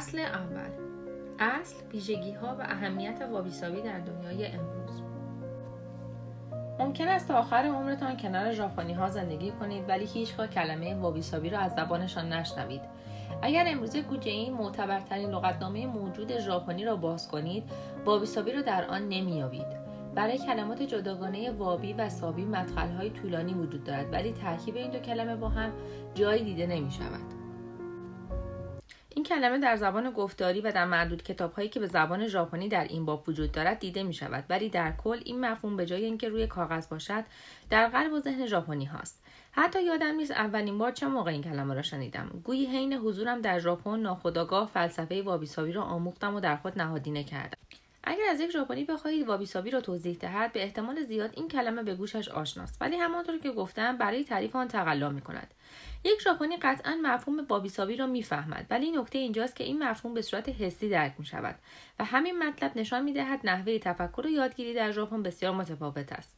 فصل اول. اصل، ویژگی ها و اهمیت وابیسابی در دنیای امروز. ممکن است تا آخر عمرتان کنار ژاپنی ها زندگی کنید ولی هیچگاه کلمه وابیسابی را از زبانشان نشنوید. اگر امروزه گوجه این معتبرترین لغتنامه موجود ژاپنی را باز کنید وابیسابی را در آن نمییابید. برای کلمات جداگانه وابی و سابی مدخلهای طولانی وجود دارد ولی ترکیب این دو کلمه با هم جایی دیده نمی شود. این کلمه در زبان گفتاری و در معدود کتاب هایی که به زبان ژاپنی در این باب وجود دارد دیده می شود ولی در کل این مفهوم به جای اینکه روی کاغذ باشد در قلب و ذهن ژاپنی هاست. حتی یادم نیست اولین بار چه موقع این کلمه را شنیدم. گویی حین حضورم در ژاپن ناخودآگاه فلسفه وابیسابی را آموختم و در خود نهادینه کردم. اگر از یک ژاپنی بخواهید وابیسابی را توضیح دهد به احتمال زیاد این کلمه به گوشش آشناست. ولی همانطور که گفتم برای تعریف آن تقلا می کند یک ژاپنی قطعا مفهوم وابیسابی را می‌فهمد ولی نکته اینجاست که این مفهوم به صورت حسی درک می شود و همین مطلب نشان می دهد نحوه تفکر و یادگیری در ژاپن بسیار متفاوت است.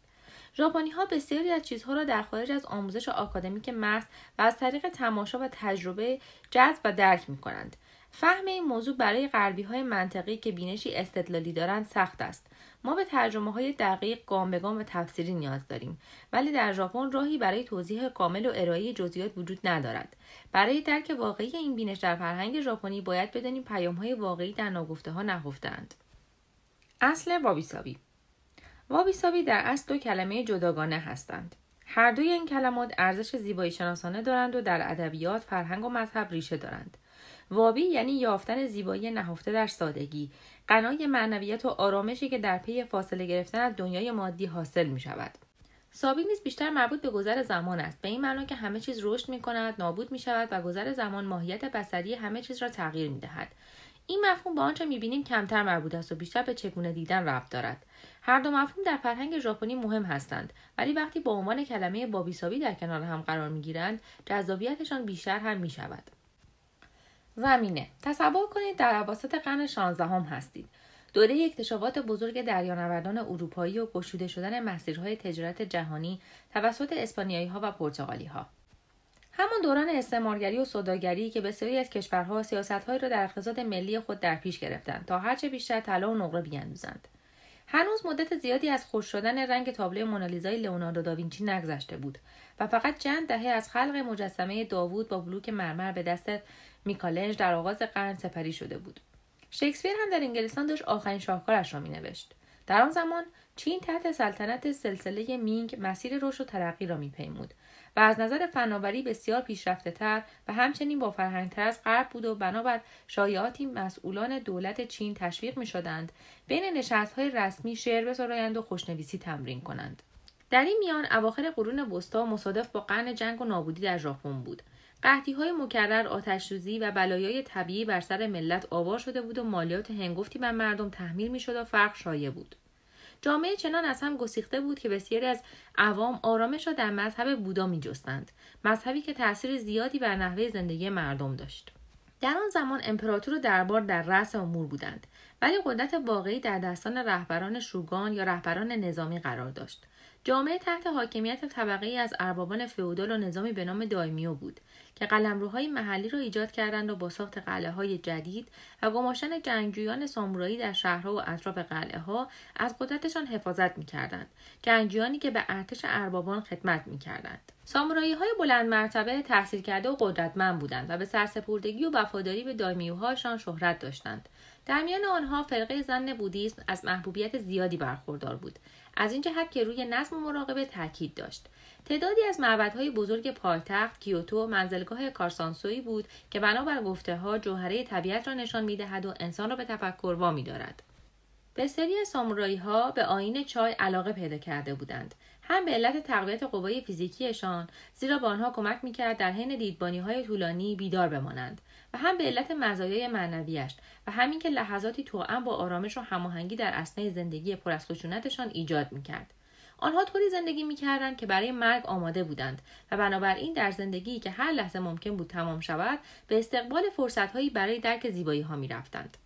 ژاپنی ها بسیاری از چیزها را در خارج از آموزش آکادمیک محض و از طریق تماشا و تجربه جذب و درک می کنند فهم این موضوع برای غربی های منطقی که بینشی استدلالی دارند سخت است. ما به ترجمه های دقیق گام به گام و تفسیری نیاز داریم. ولی در ژاپن راهی برای توضیح کامل و ارائه جزئیات وجود ندارد. برای درک واقعی این بینش در فرهنگ ژاپنی باید بدانیم پیام های واقعی در ناگفته ها نهفتهاند. اصل وابیسابی وابیسابی در اصل دو کلمه جداگانه هستند. هر دوی این کلمات ارزش زیبایی شناسانه دارند و در ادبیات فرهنگ و مذهب ریشه دارند. وابی یعنی یافتن زیبایی نهفته در سادگی. غنای معنویت و آرامشی که در پی فاصله گرفتن از دنیای مادی حاصل می شود سابی نیز بیشتر مربوط به گذر زمان است. به این معنا که همه چیز رشد می کند نابود می شود و گذر زمان ماهیت بصری همه چیز را تغییر می دهد این مفهوم با آنچه بینیم کمتر مربوط است و بیشتر به چگونه دیدن ربط دارد. هر دو مفهوم در فرهنگ ژاپنی مهم هستند ولی وقتی با عنوان کلمه بابیسابی در کنار هم قرار می گیرند جذابیتشان بیشتر هم می شود زمینه. تصور کنید در عواسط قرن 16 هم هستید. دوره اکتشافات بزرگ دریانوردان اروپایی و گشوده شدن مسیرهای تجارت جهانی توسط اسپانیایی ها و پرتغالی ها همان دوران استعمارگری و سوداگری که بسیاری از کشورها سیاستهایی را در اقتصاد ملی خود در پیش گرفتند تا هرچه بیشتر طلا و نقره بیاندازند هنوز مدت زیادی از خوش شدن رنگ تابلو مونالیزای لئوناردو داوینچی نگذشته بود و فقط چند دهه از خلق مجسمه داوود با بلوک مرمر به دست میکالنج در آغاز قرن سپری شده بود. شکسپیر هم در انگلستان داشت آخرین شاهکارش را مینوشت. در آن زمان چین تحت سلطنت سلسله مینگ مسیر رشد و ترقی را میپیمود. و از نظر فناوری بسیار پیشرفته تر و همچنین با فرهنگتر از غرب بود و بنابر شایعاتی مسئولان دولت چین تشویق می شدند بین نشست های رسمی شعر بسرایند و خوشنویسی تمرین کنند. در این میان اواخر قرون وسطا مصادف با قرن جنگ و نابودی در ژاپن بود قحطی های مکرر آتشسوزی و بلایای طبیعی بر سر ملت آوار شده بود و مالیات هنگفتی بر مردم تحمیل می‌شد و فرق شایع بود جامعه چنان از هم گسیخته بود که بسیاری از عوام آرامش را در مذهب بودا می جستند. مذهبی که تاثیر زیادی بر نحوه زندگی مردم داشت. در آن زمان امپراتور و دربار در رأس امور بودند ولی قدرت واقعی در دستان رهبران شوگان یا رهبران نظامی قرار داشت جامعه تحت حاکمیت طبقه ای از اربابان فئودال و نظامی به نام دایمیو بود که قلمروهای محلی را ایجاد کردند و با ساخت قلعه های جدید و گماشتن جنگجویان سامورایی در شهرها و اطراف قلعه ها از قدرتشان حفاظت می کردند. جنگجویانی که به ارتش اربابان خدمت می کردند. سامورایی های بلند مرتبه تحصیل کرده و قدرتمند بودند و به سرسپردگی و وفاداری به دایمیوهاشان شهرت داشتند. در میان آنها فرقه زن بودیسم از محبوبیت زیادی برخوردار بود از این جهت که روی نظم و مراقبه تاکید داشت. تعدادی از معبدهای بزرگ پایتخت کیوتو منزلگاه کارسانسوی بود که بنابر گفته ها جوهره طبیعت را نشان می‌دهد و انسان را به تفکر وامی دارد. بسیاری از سامورایی ها به آین چای علاقه پیدا کرده بودند. هم به علت تقویت قوای فیزیکیشان زیرا به آنها کمک می‌کرد در حین دیدبانی های طولانی بیدار بمانند. و هم به علت مزایای معنویش و همین که لحظاتی توأم با آرامش و هماهنگی در اسنای زندگی پر از خشونتشان ایجاد می‌کرد. آنها طوری زندگی می‌کردند که برای مرگ آماده بودند و بنابراین در زندگی که هر لحظه ممکن بود تمام شود به استقبال فرصتهایی برای درک زیبایی ها می‌رفتند.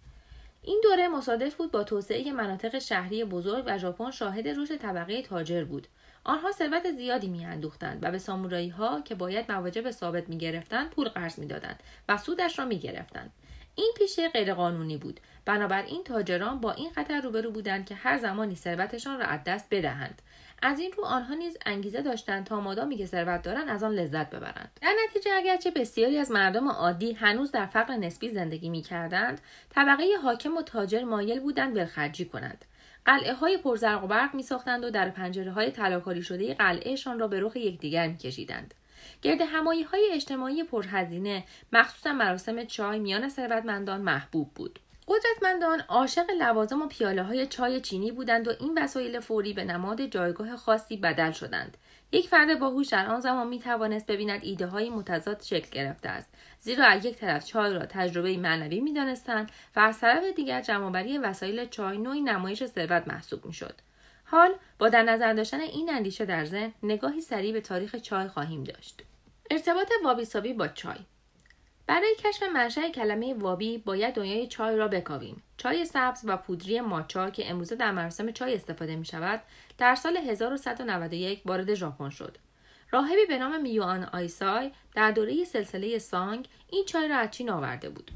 این دوره مصادف بود با توسعه مناطق شهری بزرگ و ژاپن شاهد رشد طبقه تاجر بود. آنها ثروت زیادی میاندوختند و به سامورایی ها که باید مواجب ثابت می‌گرفتند پول قرض می‌دادند و سودش را می‌گرفتند. این پیشه غیرقانونی بود. بنابراین تاجران با این خطر روبرو بودند که هر زمانی ثروتشان را از دست بدهند. از این رو آنها نیز انگیزه داشتند تا مادامی که ثروت دارند از آن لذت ببرند. در نتیجه اگرچه بسیاری از مردم عادی هنوز در فقر نسبی زندگی می کردند طبقه حاکم و تاجر مایل بودند ولخرجی کنند. قلعه های پرزرق و برق می ساختند و در پنجره های تلاکاری شده قلعهشان را به رخ یکدیگر می کشیدند. گرد همایی های اجتماعی پرهزینه مخصوصا مراسم چای میان ثروتمندان محبوب بود. قدرتمندان عاشق لوازم و پیاله های چای چینی بودند و این وسایل فوری به نماد جایگاه خاصی بدل شدند. یک فرد باهوش در آن زمان می توانست ببیند ایده های متضاد شکل گرفته است. زیرا از یک طرف چای را تجربه معنوی می دانستند و از طرف دیگر جمعآوری وسایل چای نوعی نمایش ثروت محسوب می شد. حال با در نظر داشتن این اندیشه در ذهن نگاهی سریع به تاریخ چای خواهیم داشت. ارتباط وابیسابی با چای. برای کشف منشأ کلمه وابی باید دنیای چای را بکاویم. چای سبز و پودری ماچا که امروزه در مراسم چای استفاده می شود، در سال 1191 وارد ژاپن شد. راهبی به نام میوان آیسای در دوره سلسله سانگ این چای را از چین آورده بود.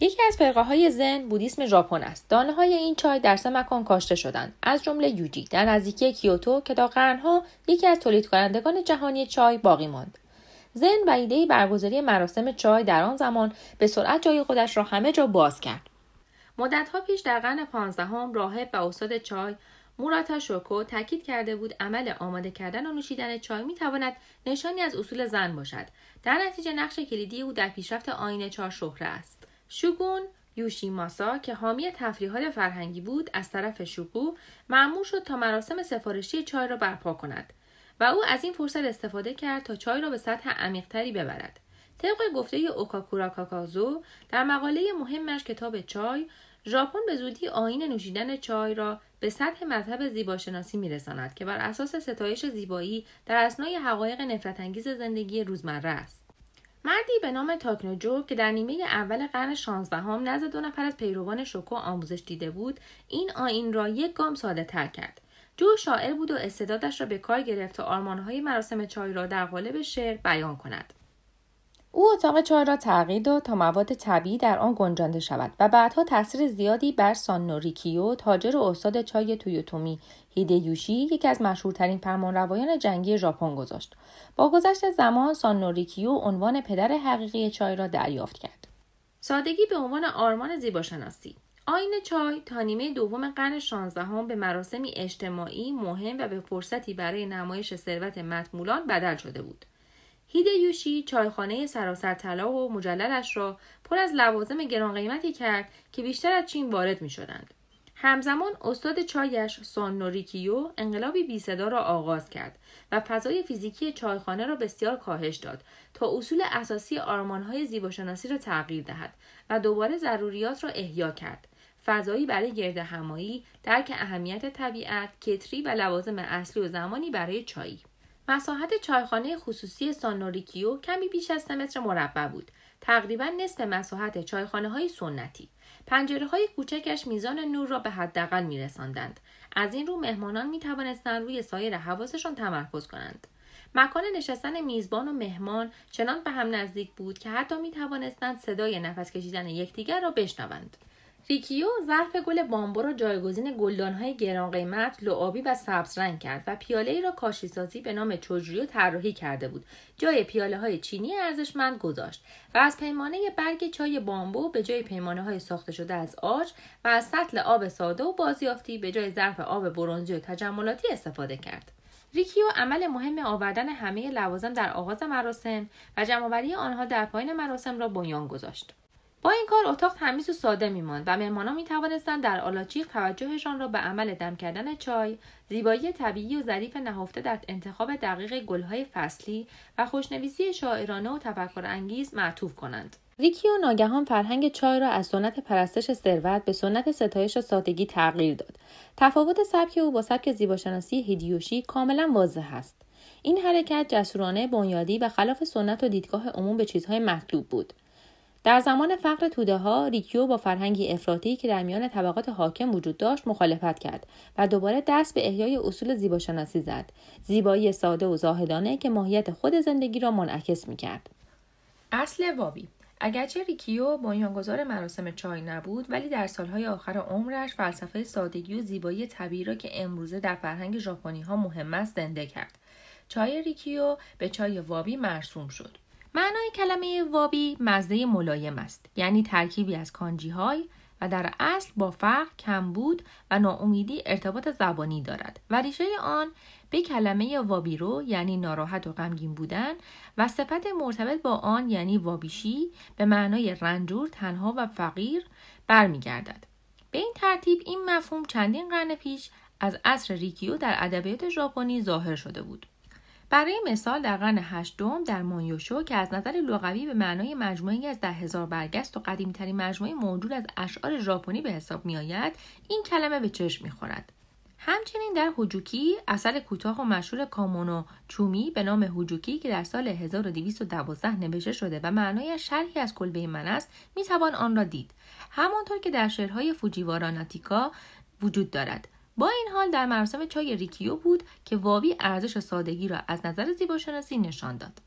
یکی از فرقه های زن بودیسم ژاپن است. دانه های این چای در سه مکان کاشته شدند. از جمله یوجی در نزدیکی کیوتو که تا قرنها یکی از تولید کنندگان جهانی چای باقی ماند. زن و ایده برگزاری مراسم چای در آن زمان به سرعت جای خودش را همه جا باز کرد. مدتها پیش در قرن پانزدهم راهب و استاد چای موراتا شوکو تاکید کرده بود عمل آماده کردن و نوشیدن چای می تواند نشانی از اصول زن باشد. در نتیجه نقش کلیدی او در پیشرفت آین چای شهره است. شوگون یوشیماسا که حامی تفریحات فرهنگی بود از طرف شوکو معمور شد تا مراسم سفارشی چای را برپا کند. و او از این فرصت استفاده کرد تا چای را به سطح عمیقتری ببرد. طبق گفته اوکاکورا کاکازو در مقاله مهمش کتاب چای ژاپن به زودی آین نوشیدن چای را به سطح مذهب زیباشناسی میرساند که بر اساس ستایش زیبایی در اسنای حقایق نفرت انگیز زندگی روزمره است. مردی به نام تاکنوجو که در نیمه اول قرن شانزدهم نزد دو نفر از پیروان شوکو آموزش دیده بود این آین را یک گام ساده تر کرد. جو شاعر بود و استعدادش را به کار گرفت تا آرمانهای مراسم چای را در قالب شعر بیان کند. او اتاق چای را تغییر داد تا مواد طبیعی در آن گنجانده شود و بعدها تاثیر زیادی بر سانوریکیو تاجر و استاد چای تویوتومی هیدیوشی یکی از مشهورترین فرمانروایان جنگی ژاپن گذاشت. با گذشت زمان سانوریکیو عنوان پدر حقیقی چای را دریافت کرد. سادگی به عنوان آرمان زیباشناسی. آین چای تا نیمه دوم قرن شانزدهم به مراسمی اجتماعی مهم و به فرصتی برای نمایش ثروت مطمولان بدل شده بود هیدیوشی چایخانه سراسر طلا و مجللش را پر از لوازم گران قیمتی کرد که بیشتر از چین وارد می شدند. همزمان استاد چایش سون نوریکیو انقلابی بی صدا را آغاز کرد و فضای فیزیکی چایخانه را بسیار کاهش داد تا اصول اساسی آرمانهای زیباشناسی را تغییر دهد و دوباره ضروریات را احیا کرد فضایی برای گرد همایی درک اهمیت طبیعت کتری و لوازم اصلی و زمانی برای چایی مساحت چایخانه خصوصی سانوریکیو کمی بیش از 3 متر مربع بود تقریبا نصف مساحت چایخانه های سنتی پنجره های کوچکش میزان نور را به حداقل می رساندند. از این رو مهمانان می توانستند روی سایر حواسشان تمرکز کنند. مکان نشستن میزبان و مهمان چنان به هم نزدیک بود که حتی می توانستند صدای نفس کشیدن یکدیگر را بشنوند. ریکیو ظرف گل بامبو را جایگزین گلدانهای گران قیمت لعابی و سبز رنگ کرد و پیاله ای را کاشیسازی به نام چوجریو طراحی کرده بود. جای پیاله های چینی ارزشمند گذاشت و از پیمانه برگ چای بامبو به جای پیمانه های ساخته شده از آج و از سطل آب ساده و بازیافتی به جای ظرف آب برونزی و تجملاتی استفاده کرد. ریکیو عمل مهم آوردن همه لوازم در آغاز مراسم و جمعآوری آنها در پایین مراسم را بنیان گذاشت. با این کار اتاق تمیز و ساده میماند و مهمانان می توانستند در آلاچیق توجهشان را به عمل دم کردن چای زیبایی طبیعی و ظریف نهفته در انتخاب دقیق گلهای فصلی و خوشنویسی شاعرانه و تفکر انگیز معطوف کنند. ریکیو ناگهان فرهنگ چای را از سنت پرستش ثروت به سنت ستایش و سادگی تغییر داد. تفاوت سبک او با سبک زیباشناسی هیدیوشی کاملا واضح است. این حرکت جسورانه بنیادی و خلاف سنت و دیدگاه عموم به چیزهای مطلوب بود. در زمان فقر توده ها ریکیو با فرهنگی افراطی که در میان طبقات حاکم وجود داشت مخالفت کرد و دوباره دست به احیای اصول زیباشناسی زد. زیبایی ساده و زاهدانه که ماهیت خود زندگی را منعکس کرد. اصل وابی اگرچه ریکیو بنیانگذار مراسم چای نبود ولی در سالهای آخر عمرش فلسفه سادگی و زیبایی طبیعی را که امروزه در فرهنگ ژاپنی ها مهم است زنده کرد. چای ریکیو به چای وابی مرسوم شد. معنای کلمه وابی مزده ملایم است یعنی ترکیبی از کانجی های و در اصل با فقر کمبود و ناامیدی ارتباط زبانی دارد و ریشه آن به کلمه وابیرو یعنی ناراحت و غمگین بودن و صفت مرتبط با آن یعنی وابیشی به معنای رنجور تنها و فقیر برمیگردد. به این ترتیب این مفهوم چندین قرن پیش از عصر ریکیو در ادبیات ژاپنی ظاهر شده بود. برای مثال در قرن هشتم در مونیوشو که از نظر لغوی به معنای مجموعی از ده هزار برگست و قدیمترین مجموعه موجود از اشعار ژاپنی به حساب میآید این کلمه به چشم می‌خورد. همچنین در هوجوکی اثر کوتاه و مشهور کامونو چومی به نام هوجوکی که در سال 1212 نوشته شده و معنایش شرحی از کلبه من است می‌توان آن را دید. همانطور که در شعرهای فوجیوارا ناتیکا وجود دارد. با این حال در مراسم چای ریکیو بود که واوی ارزش سادگی را از نظر زیباشناسی نشان داد.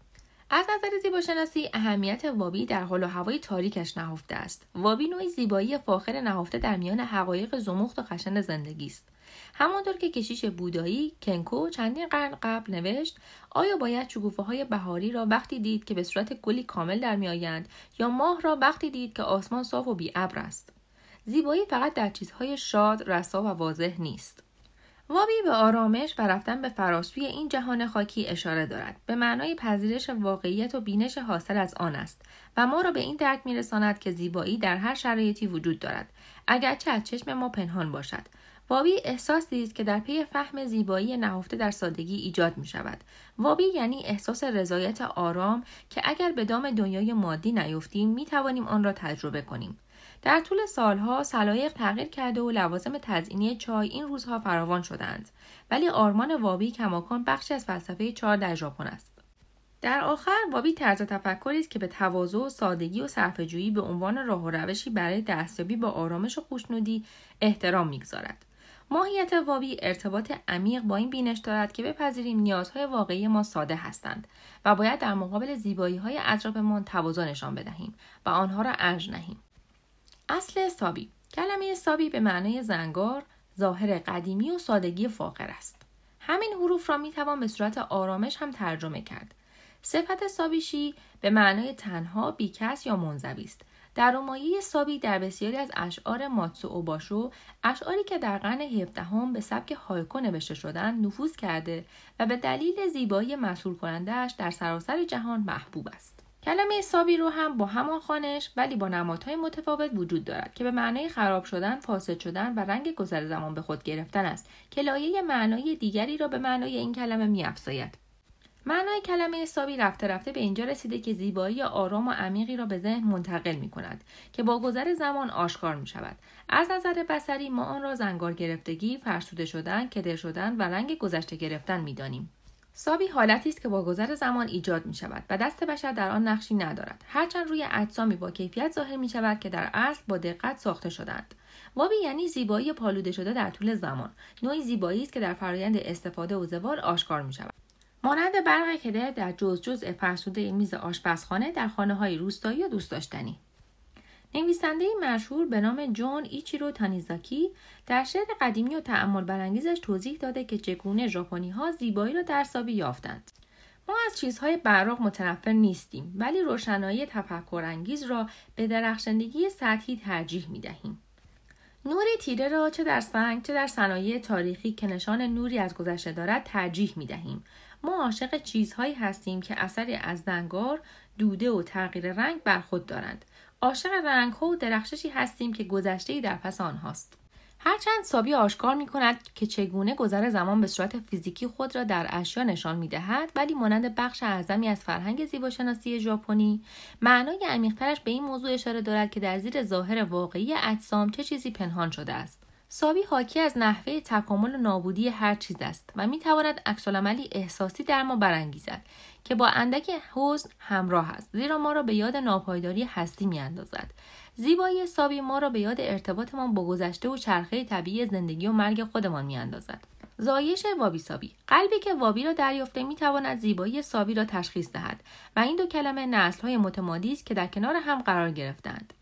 از نظر زیباشناسی اهمیت وابی در حال و هوای تاریکش نهفته است. وابی نوعی زیبایی فاخر نهفته در میان حقایق زمخت و خشن زندگی است. همانطور که کشیش بودایی کنکو چندین قرن قبل نوشت آیا باید شکوفه های بهاری را وقتی دید که به صورت گلی کامل در میآیند یا ماه را وقتی دید که آسمان صاف و بیابر است؟ زیبایی فقط در چیزهای شاد رسا و واضح نیست وابی به آرامش و رفتن به فراسوی این جهان خاکی اشاره دارد به معنای پذیرش واقعیت و بینش حاصل از آن است و ما را به این درک میرساند که زیبایی در هر شرایطی وجود دارد اگرچه از چشم ما پنهان باشد وابی احساسی است که در پی فهم زیبایی نهفته در سادگی ایجاد می شود. وابی یعنی احساس رضایت آرام که اگر به دام دنیای مادی نیفتیم می توانیم آن را تجربه کنیم. در طول سالها سلایق تغییر کرده و لوازم تزئینی چای این روزها فراوان شدند. ولی آرمان وابی کماکان بخشی از فلسفه چای در ژاپن است. در آخر وابی طرز تفکری است که به تواضع سادگی و صرفه‌جویی به عنوان راه و روشی برای دستیابی با آرامش و خوشنودی احترام می‌گذارد. ماهیت وابی ارتباط عمیق با این بینش دارد که بپذیریم نیازهای واقعی ما ساده هستند و باید در مقابل زیبایی های اطرافمان تواضع نشان بدهیم و آنها را ارج نهیم. اصل سابی کلمه سابی به معنای زنگار ظاهر قدیمی و سادگی فاخر است. همین حروف را می توان به صورت آرامش هم ترجمه کرد. صفت سابیشی به معنای تنها بیکس یا منزوی است. در رومایه سابی در بسیاری از اشعار ماتسو باشو اشعاری که در قرن هفدهم به سبک هایکو نوشته شدند نفوذ کرده و به دلیل زیبایی مسئول کنندهاش در سراسر جهان محبوب است. کلمه سابی رو هم با همان خانش ولی با نمادهای متفاوت وجود دارد که به معنای خراب شدن، فاسد شدن و رنگ گذر زمان به خود گرفتن است که لایه معنای دیگری را به معنای این کلمه میافزاید. معنای کلمه سابی رفته رفته به اینجا رسیده که زیبایی آرام و عمیقی را به ذهن منتقل می کند که با گذر زمان آشکار می شود. از نظر بسری ما آن را زنگار گرفتگی، فرسوده شدن، کدر شدن و رنگ گذشته گرفتن می دانیم. سابی حالتی است که با گذر زمان ایجاد می شود و دست بشر در آن نقشی ندارد. هرچند روی اجسامی با کیفیت ظاهر می شود که در اصل با دقت ساخته شدند. وابی یعنی زیبایی پالوده شده در طول زمان. نوعی زیبایی است که در فرایند استفاده و زوال آشکار می شود مانند برق کدر در جز جزء فرسوده میز آشپزخانه در خانه های روستایی و دوست داشتنی نویسنده مشهور به نام جون ایچیرو تانیزاکی در شعر قدیمی و تعمل برانگیزش توضیح داده که چگونه ژاپنی ها زیبایی را در سابی یافتند. ما از چیزهای براق متنفر نیستیم ولی روشنایی تفکرانگیز را به درخشندگی سطحی ترجیح می دهیم. نوری تیره را چه در سنگ چه در صنایع تاریخی که نشان نوری از گذشته دارد ترجیح می دهیم. ما عاشق چیزهایی هستیم که اثری از زنگار، دوده و تغییر رنگ بر خود دارند. عاشق رنگ ها و درخششی هستیم که گذشته در پس آنهاست. هرچند سابی آشکار می کند که چگونه گذر زمان به صورت فیزیکی خود را در اشیا نشان می دهد ولی مانند بخش اعظمی از فرهنگ زیباشناسی ژاپنی معنای عمیقترش به این موضوع اشاره دارد که در زیر ظاهر واقعی اجسام چه چیزی پنهان شده است سابی حاکی از نحوه تکامل و نابودی هر چیز است و می تواند عکسالعملی احساسی در ما برانگیزد که با اندک حزن همراه است زیرا ما را به یاد ناپایداری هستی می اندازد. زیبایی سابی ما را به یاد ارتباطمان با گذشته و چرخه طبیعی زندگی و مرگ خودمان می اندازد. زایش وابی سابی قلبی که وابی را دریافته می‌تواند زیبایی سابی را تشخیص دهد و این دو کلمه نسل های متمادی است که در کنار هم قرار گرفتند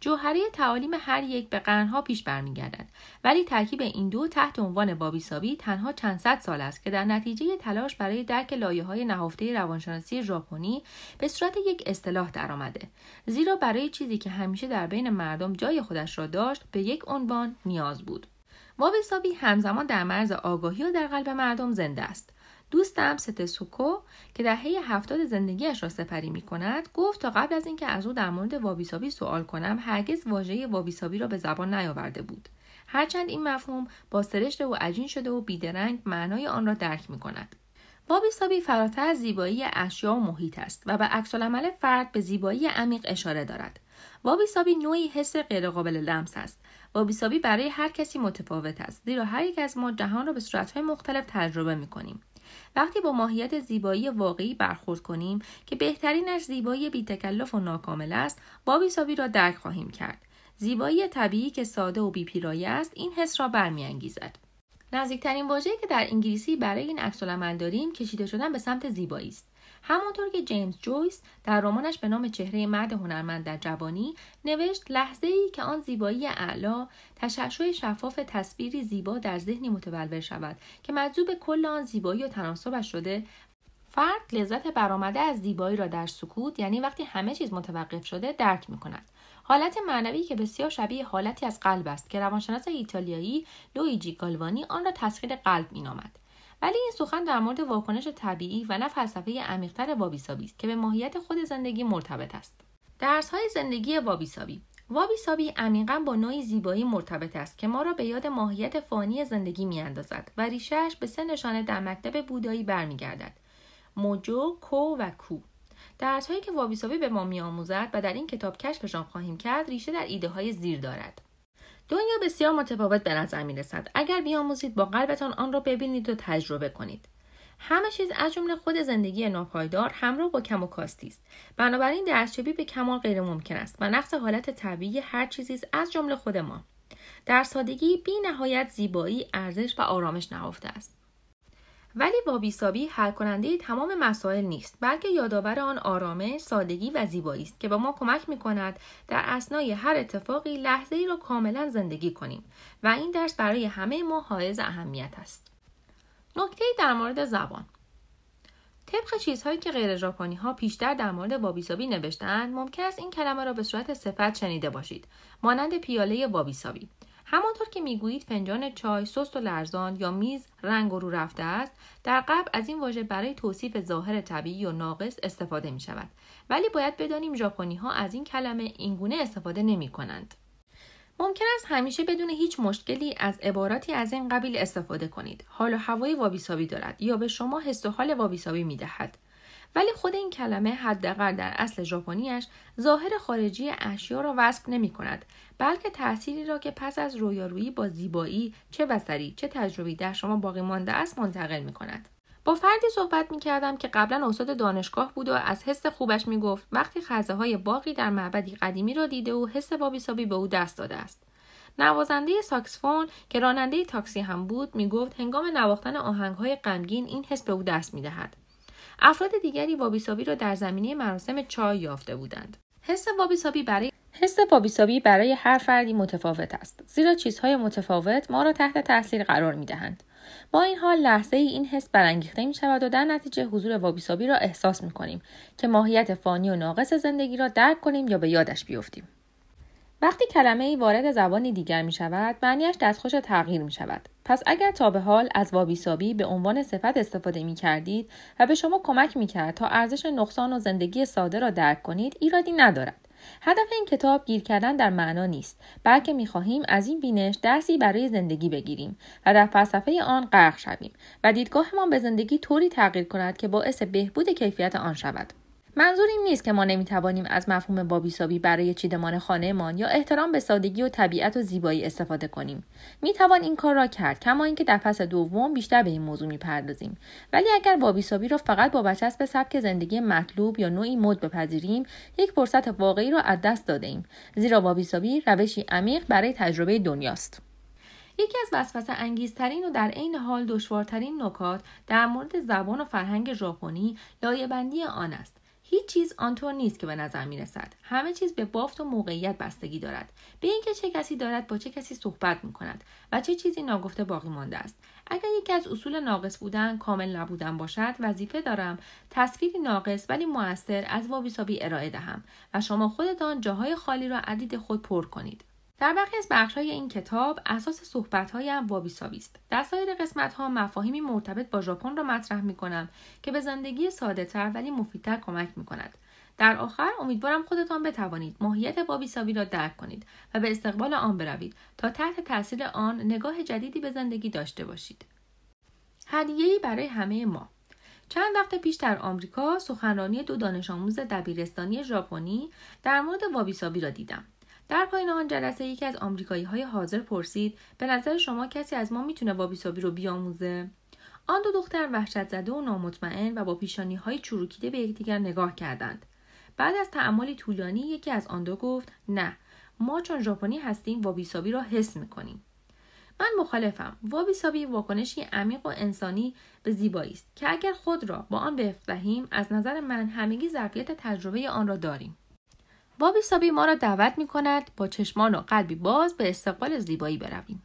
جوهره تعالیم هر یک به قرنها پیش برمیگردد. ولی ترکیب این دو تحت عنوان وابی سابی تنها چند صد سال است که در نتیجه تلاش برای درک لایه های نهفته روانشناسی ژاپنی به صورت یک اصطلاح درآمده. زیرا برای چیزی که همیشه در بین مردم جای خودش را داشت به یک عنوان نیاز بود. وابی همزمان در مرز آگاهی و در قلب مردم زنده است. دوستم ستسوکو که در حی هفتاد زندگیش را سپری می کند گفت تا قبل از اینکه از او در مورد وابیسابی سوال کنم هرگز واژه وابیسابی را به زبان نیاورده بود. هرچند این مفهوم با سرشت و عجین شده و بیدرنگ معنای آن را درک می کند وابیسابی فراتر از زیبایی اشیا و محیط است و به عکس فرد به زیبایی عمیق اشاره دارد. وابیسابی نوعی حس غیرقابل لمس است. وابیسابی برای هر کسی متفاوت است زیرا هر یک از ما جهان را به صورتهای مختلف تجربه می کنیم. وقتی با ماهیت زیبایی واقعی برخورد کنیم که بهترینش زیبایی بیتکلف و ناکامل است وابیسابی را درک خواهیم کرد. زیبایی طبیعی که ساده و بیپیرایه است این حس را برمیانگیزد. نزدیکترین واژه‌ای که در انگلیسی برای این عکس داریم کشیده شدن به سمت زیبایی است. همانطور که جیمز جویس در رمانش به نام چهره مرد هنرمند در جوانی نوشت لحظه ای که آن زیبایی اعلا تشعشع شفاف تصویری زیبا در ذهنی متولور شود که مجذوب کل آن زیبایی و تناسبش شده فرد لذت برآمده از زیبایی را در سکوت یعنی وقتی همه چیز متوقف شده درک می کند. حالت معنوی که بسیار شبیه حالتی از قلب است که روانشناس ایتالیایی لویجی گالوانی آن را تصویر قلب مینامد ولی این سخن در مورد واکنش طبیعی و نه فلسفه عمیقتر وابیسابی است که به ماهیت خود زندگی مرتبط است. درس های زندگی وابیسابی وابیسابی عمیقا با نوعی زیبایی مرتبط است که ما را به یاد ماهیت فانی زندگی میاندازد و ریشهاش به سه نشانه در مکتب بودایی برمیگردد. موجو کو و کو. درس هایی که وابیسابی به ما میآموزد و در این کتاب کشفشان خواهیم کرد ریشه در ایده های زیر دارد. دنیا بسیار متفاوت به نظر می رسد اگر بیاموزید با قلبتان آن را ببینید و تجربه کنید. همه چیز از جمله خود زندگی ناپایدار همراه با کم و کاستی است. بنابراین دستیابی به کمال غیر ممکن است و نقص حالت طبیعی هر چیزی است از جمله خود ما. در سادگی بی نهایت زیبایی ارزش و آرامش نهفته است. ولی وابیسابی حل کننده تمام مسائل نیست بلکه یادآور آن آرامش سادگی و زیبایی است که به ما کمک می کند در اسنای هر اتفاقی لحظه ای را کاملا زندگی کنیم و این درس برای همه ما حائز اهمیت است. نکته در مورد زبان. طبق چیزهایی که غیر ژاپنی ها پیشتر در مورد وابیسابی نوشتهاند ممکن است این کلمه را به صورت صفت شنیده باشید. مانند پیاله وابیسابی همانطور که می‌گویید فنجان چای سست و لرزان یا میز رنگ و رو رفته است در قبل از این واژه برای توصیف ظاهر طبیعی و ناقص استفاده می شود ولی باید بدانیم ژاپنی ها از این کلمه اینگونه استفاده نمی کنند. ممکن است همیشه بدون هیچ مشکلی از عباراتی از این قبیل استفاده کنید. حال و هوای وابیسابی دارد یا به شما حس و حال وابیسابی می دهد. ولی خود این کلمه حداقل در اصل ژاپنیش ظاهر خارجی اشیا را وصف نمی کند بلکه تأثیری را که پس از رویارویی با زیبایی چه بسری چه تجربی در شما باقی مانده است منتقل می کند. با فردی صحبت می کردم که قبلا استاد دانشگاه بود و از حس خوبش می گفت وقتی خزه های باقی در معبدی قدیمی را دیده و حس وابیسابی به او دست داده است. نوازنده ساکسفون که راننده تاکسی هم بود می گفت هنگام نواختن آهنگ های غمگین این حس به او دست می دهد. افراد دیگری وابیسابی را در زمینه مراسم چای یافته بودند. حس وابیسابی برای حس وابیسابی برای هر فردی متفاوت است زیرا چیزهای متفاوت ما را تحت تاثیر قرار می دهند. با این حال لحظه ای این حس برانگیخته می شود و در نتیجه حضور وابیسابی را احساس می کنیم که ماهیت فانی و ناقص زندگی را درک کنیم یا به یادش بیفتیم. وقتی کلمه ای وارد زبانی دیگر می شود معنیش دستخوش تغییر می شود پس اگر تا به حال از وابیسابی به عنوان صفت استفاده می کردید و به شما کمک می کرد تا ارزش نقصان و زندگی ساده را درک کنید ایرادی ندارد. هدف این کتاب گیر کردن در معنا نیست بلکه می خواهیم از این بینش درسی برای زندگی بگیریم و در فلسفه آن غرق شویم و دیدگاهمان به زندگی طوری تغییر کند که باعث بهبود کیفیت آن شود. منظور این نیست که ما نمی‌توانیم از مفهوم بابیسابی برای چیدمان خانهمان یا احترام به سادگی و طبیعت و زیبایی استفاده کنیم. می‌توان این کار را کرد کما اینکه در فصل دوم بیشتر به این موضوع می‌پردازیم. ولی اگر بابیسابی را فقط با بچسب سبک زندگی مطلوب یا نوعی مد بپذیریم یک فرصت واقعی را از دست داده ایم زیرا بابیسابی روشی عمیق برای تجربه دنیاست. یکی از وسوسه انگیزترین و در عین حال دشوارترین نکات در مورد زبان و فرهنگ ژاپنی لایه‌بندی آن است. هیچ چیز آنطور نیست که به نظر می رسد. همه چیز به بافت و موقعیت بستگی دارد. به اینکه چه کسی دارد با چه کسی صحبت می کند و چه چیزی ناگفته باقی مانده است. اگر یکی از اصول ناقص بودن کامل نبودن باشد وظیفه دارم تصویری ناقص ولی موثر از وابیسابی ارائه دهم و شما خودتان جاهای خالی را عدید خود پر کنید. در برخی از این کتاب اساس صحبت هم وابیسابی است. در سایر قسمت ها مفاهیمی مرتبط با ژاپن را مطرح می کنم که به زندگی ساده تر ولی مفیدتر کمک می کند در آخر امیدوارم خودتان بتوانید ماهیت وابیسابی را درک کنید و به استقبال آن بروید تا تحت تاثیر آن نگاه جدیدی به زندگی داشته باشید. هدیه‌ای برای همه ما. چند وقت پیش در آمریکا سخنرانی دو دانش آموز دبیرستانی ژاپنی در مورد وابیسابی را دیدم. در پایین آن جلسه یکی از آمریکایی های حاضر پرسید به نظر شما کسی از ما می‌تونه وابیسابی رو بیاموزه؟ آن دو دختر وحشت زده و نامطمئن و با پیشانی های چروکیده به یکدیگر نگاه کردند. بعد از تعملی طولانی یکی از آن دو گفت نه ما چون ژاپنی هستیم وابیسابی را حس می‌کنیم. من مخالفم. وابیسابی واکنشی عمیق و انسانی به زیبایی است که اگر خود را با آن وفق دهیم از نظر من همگی ظرفیت تجربه آن را داریم. بابی سابی ما را دعوت می کند با چشمان و قلبی باز به استقبال زیبایی برویم.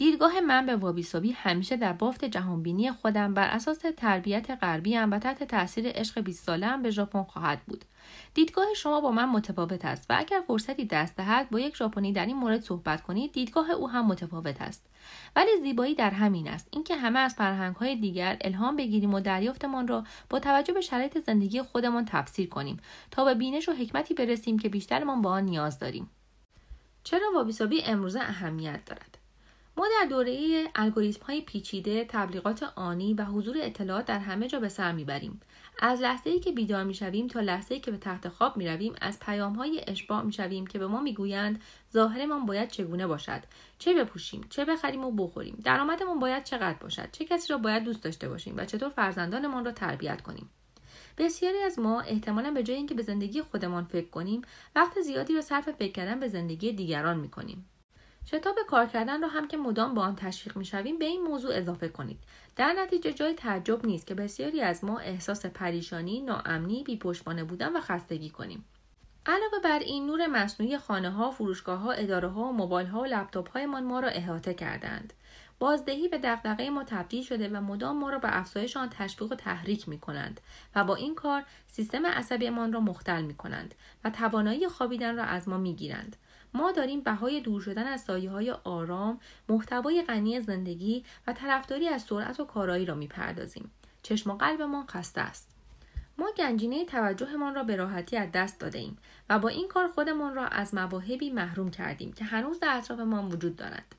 دیدگاه من به وابیسابی همیشه در بافت جهانبینی خودم بر اساس تربیت غربی و تحت تاثیر عشق 20 سالهام به ژاپن خواهد بود. دیدگاه شما با من متفاوت است و اگر فرصتی دست دهد با یک ژاپنی در این مورد صحبت کنید دیدگاه او هم متفاوت است. ولی زیبایی در همین است. اینکه همه از های دیگر الهام بگیریم و دریافتمان را با توجه به شرایط زندگی خودمان تفسیر کنیم تا به بینش و حکمتی برسیم که بیشترمان با آن نیاز داریم. چرا وابیسابی امروزه اهمیت دارد؟ ما در دوره الگوریتم های پیچیده، تبلیغات آنی و حضور اطلاعات در همه جا به سر می‌بریم. از لحظه ای که بیدار می‌شویم تا لحظه ای که به تخت خواب می‌رویم از پیام های اشباع می‌شویم که به ما می‌گویند ظاهرمان باید چگونه باشد. چه بپوشیم چه بخریم و بخوریم درآمدمان باید چقدر باشد چه کسی را باید دوست داشته باشیم و چطور فرزندانمان را تربیت کنیم. بسیاری از ما احتمالا به جای اینکه به زندگی خودمان فکر کنیم وقت زیادی را صرف فکر کردن به زندگی دیگران می‌کنیم. شتاب کار کردن را هم که مدام با آن تشویق می‌شویم به این موضوع اضافه کنید. در نتیجه جای تعجب نیست که بسیاری از ما احساس پریشانی ناامنی بیپشتوانه بودن و خستگی کنیم. علاوه بر این نور مصنوعی خانه ها فرودگاه ها اداره ها و موبایل ها و لپتاپ هایمان ما را احاطه کردند. بازدهی به دغدغه ما تبدیل شده و مدام ما را به افزایش آن تشویق و تحریک می کنند و با این کار سیستم عصبیمان را مختل می کنند و توانایی خوابیدن را از ما می گیرند. ما داریم بهای دور شدن از سایه های آرام، محتوای غنی زندگی و طرفداری از سرعت و کارایی را می‌پردازیم. چشم و قلبمان خسته است. ما گنجینه توجهمان را به راحتی از دست داده ایم و با این کار خودمان را از مواهبی محروم کردیم که هنوز در اطرافمان وجود دارد.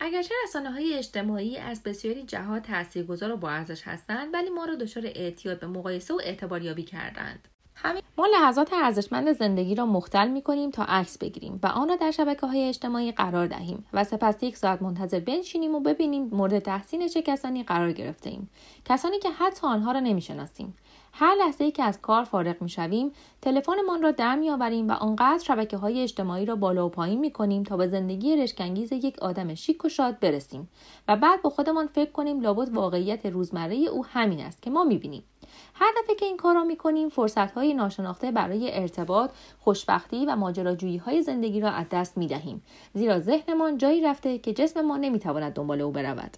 اگرچه رسانه های اجتماعی از بسیاری جهات تاثیرگذار و با ارزش هستند ولی ما را دچار اعتیاد به مقایسه و اعتباریابی کردند همین ما لحظات ارزشمند زندگی را مختل می کنیم تا عکس بگیریم و آن را در شبکه های اجتماعی قرار دهیم و سپس یک ساعت منتظر بنشینیم و ببینیم مورد تحسین چه کسانی قرار گرفته ایم. کسانی که حتی آنها را نمی‌شناسیم. هر لحظه ای که از کار فارغ می شویم تلفنمان را در می آوریم و آنقدر شبکه های اجتماعی را بالا و پایین می کنیم تا به زندگی رشکنگیز یک آدم شیک و شاد برسیم. و بعد با خودمان فکر کنیم لابد واقعیت روزمره او همین است که ما می بینیم هر دفعه که این کار را می کنیم فرصت های ناشناخته برای ارتباط، خوشبختی و ماجراجویی های زندگی را از دست می دهیم زیرا ذهنمان جایی رفته که جسم ما نمی تواند دنبال او برود.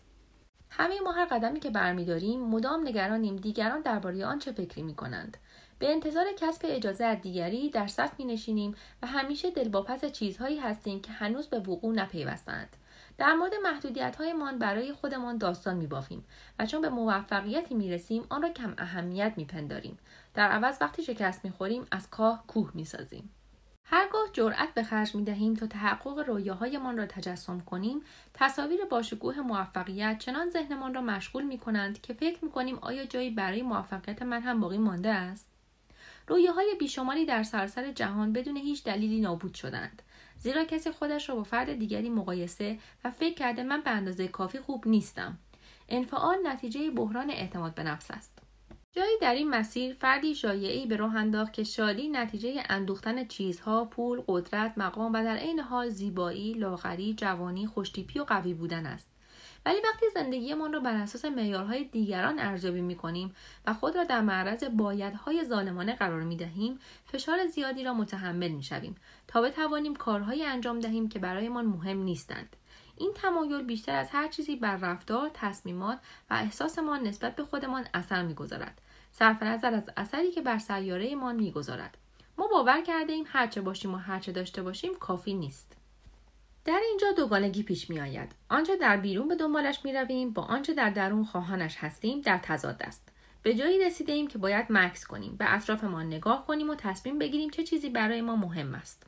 همه ما هر قدمی که برمیداریم مدام نگرانیم دیگران درباره آن چه فکری می کنند. به انتظار کسب اجازه از دیگری در صف می نشینیم و همیشه دلواپس چیزهایی هستیم که هنوز به وقوع نپیوستند. در مورد محدودیت هایمان برای خودمان داستان می بافیم و چون به موفقیتی می رسیم آن را کم اهمیت می پنداریم. در عوض وقتی شکست می خوریم از کاه کوه می سازیم. هرگاه جرأت به خرج می دهیم تا تحقق رویاهایمان را تجسم کنیم تصاویر باشکوه موفقیت چنان ذهنمان را مشغول می کنند که فکر می کنیم آیا جایی برای موفقیت من هم باقی مانده است رویاهای بیشماری در سراسر جهان بدون هیچ دلیلی نابود شدند. زیرا کسی خودش را با فرد دیگری مقایسه و فکر کرده من به اندازه کافی خوب نیستم. انفعال نتیجه بحران اعتماد به نفس است. جایی در این مسیر فردی شایعی به راه انداخت که شادی نتیجه اندوختن چیزها پول قدرت مقام و در عین حال زیبایی لاغری جوانی خوشتیپی و قوی بودن است. ولی وقتی زندگیمان را بر اساس معیارهای دیگران ارزیابی می‌کنیم و خود را در معرض بایدهای ظالمانه قرار می‌دهیم فشار زیادی را متحمل می‌شویم تا بتوانیم کارهایی انجام دهیم که برایمان مهم نیستند. این تمایل بیشتر از هر چیزی بر رفتار تصمیمات و احساسمان نسبت به خودمان اثر می‌گذارد. صرف نظر از اثری که بر سیارهمان می‌گذارد. ما باور کرده ایم هرچه باشیم و هرچه داشته باشیم کافی نیست. در اینجا دوگانگی پیش می آید. آنچه در بیرون به دنبالش می رویم با آنچه در درون خواهانش هستیم در تضاد است. به جایی رسیده ایم که باید مکس کنیم به اطرافمان نگاه کنیم و تصمیم بگیریم چه چیزی برای ما مهم است.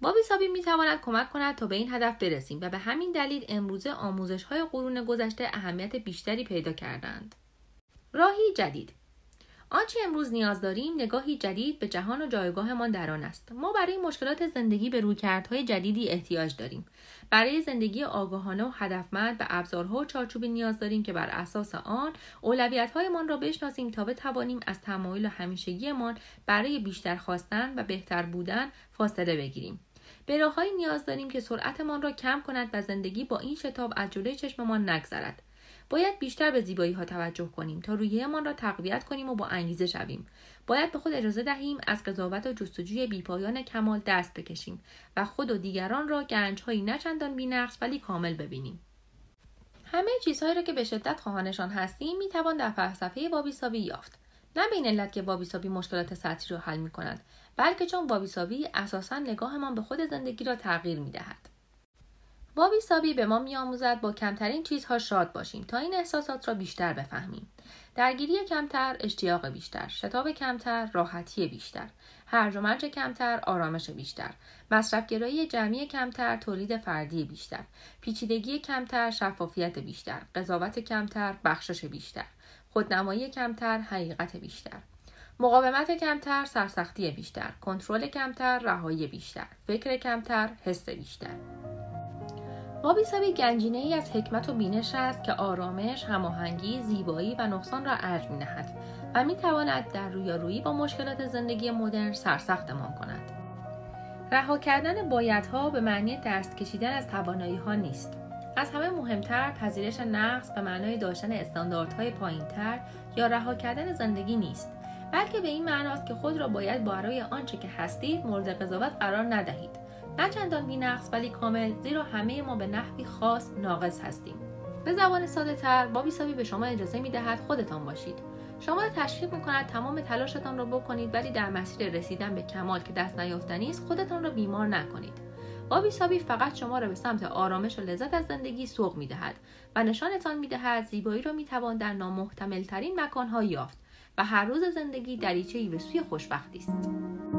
بابی سابی می تواند کمک کند تا به این هدف برسیم و به همین دلیل امروزه آموزش های قرون گذشته اهمیت بیشتری پیدا کردند. راهی جدید آنچه امروز نیاز داریم نگاهی جدید به جهان و جایگاهمان در آن است. ما برای مشکلات زندگی به رویکردهای جدیدی احتیاج داریم. برای زندگی آگاهانه و هدفمند به ابزارها و چارچوبی نیاز داریم که بر اساس آن اولویتهایمان را بشناسیم تا بتوانیم از تمایل همیشگیمان برای بیشتر خواستن و بهتر بودن فاصله بگیریم. به راههایی نیاز داریم که سرعتمان را کم کند و زندگی با این شتاب از جلوی چشممان نگذرد. باید بیشتر به زیبایی ها توجه کنیم تا رویهمان را تقویت کنیم و با انگیزه شویم. باید به خود اجازه دهیم از قضاوت و جستجوی بیپایان کمال دست بکشیم و خود و دیگران را گنجهایی نچندان بینقص ولی کامل ببینیم. همه چیزهایی را که به شدت خواهانشان هستیم می‌توان در فلسفه بابیساوی یافت. نه به این علت که بابیساوی مشکلات سطحی را حل می کند بلکه چون بابیساوی اساسا نگاهمان به خود زندگی را تغییر می دهد. بابی سابی به ما میآموزد با کمترین چیزها شاد باشیم تا این احساسات را بیشتر بفهمیم. درگیری کمتر اشتیاق بیشتر شتاب کمتر راحتی بیشتر هرج و مرج کمتر آرامش بیشتر مصرفگرایی جمعی کمتر تولید فردی بیشتر پیچیدگی کمتر شفافیت بیشتر قضاوت کمتر بخشش بیشتر خودنمایی کمتر حقیقت بیشتر مقاومت کمتر سرسختی بیشتر کنترل کمتر رهایی بیشتر فکر کمتر حس بیشتر. سابی گنجینه ای از حکمت و بینش است که آرامش، هماهنگی، زیبایی و نقصان را ارج می نهد و می تواند در رویارویی با مشکلات زندگی مدرن سرسختمان کند. رها کردن بایدها به معنی دست کشیدن از توانایی ها نیست. از همه مهمتر پذیرش نقص به معنای داشتن استانداردهای پایینتر یا رها کردن زندگی نیست بلکه به این معناست که خود را باید برای آنچه که هستید مورد قضاوت قرار ندهید نه چندان بینقص ولی کامل زیرا همه ما به نحوی خاص ناقص هستیم. به زبان ساده تر بابی سابی به شما اجازه می دهد خودتان باشید. شما را تشویق می کند تمام تلاشتان را بکنید ولی در مسیر رسیدن به کمال که دست نیافتنی است خودتان را بیمار نکنید. بابی سابی فقط شما را به سمت آرامش و لذت از زندگی سوق می دهد و نشانتان می دهد زیبایی را می توان در نامحتمل ترین مکانها یافت و هر روز زندگی دریچه‌ای به سوی خوشبختی است.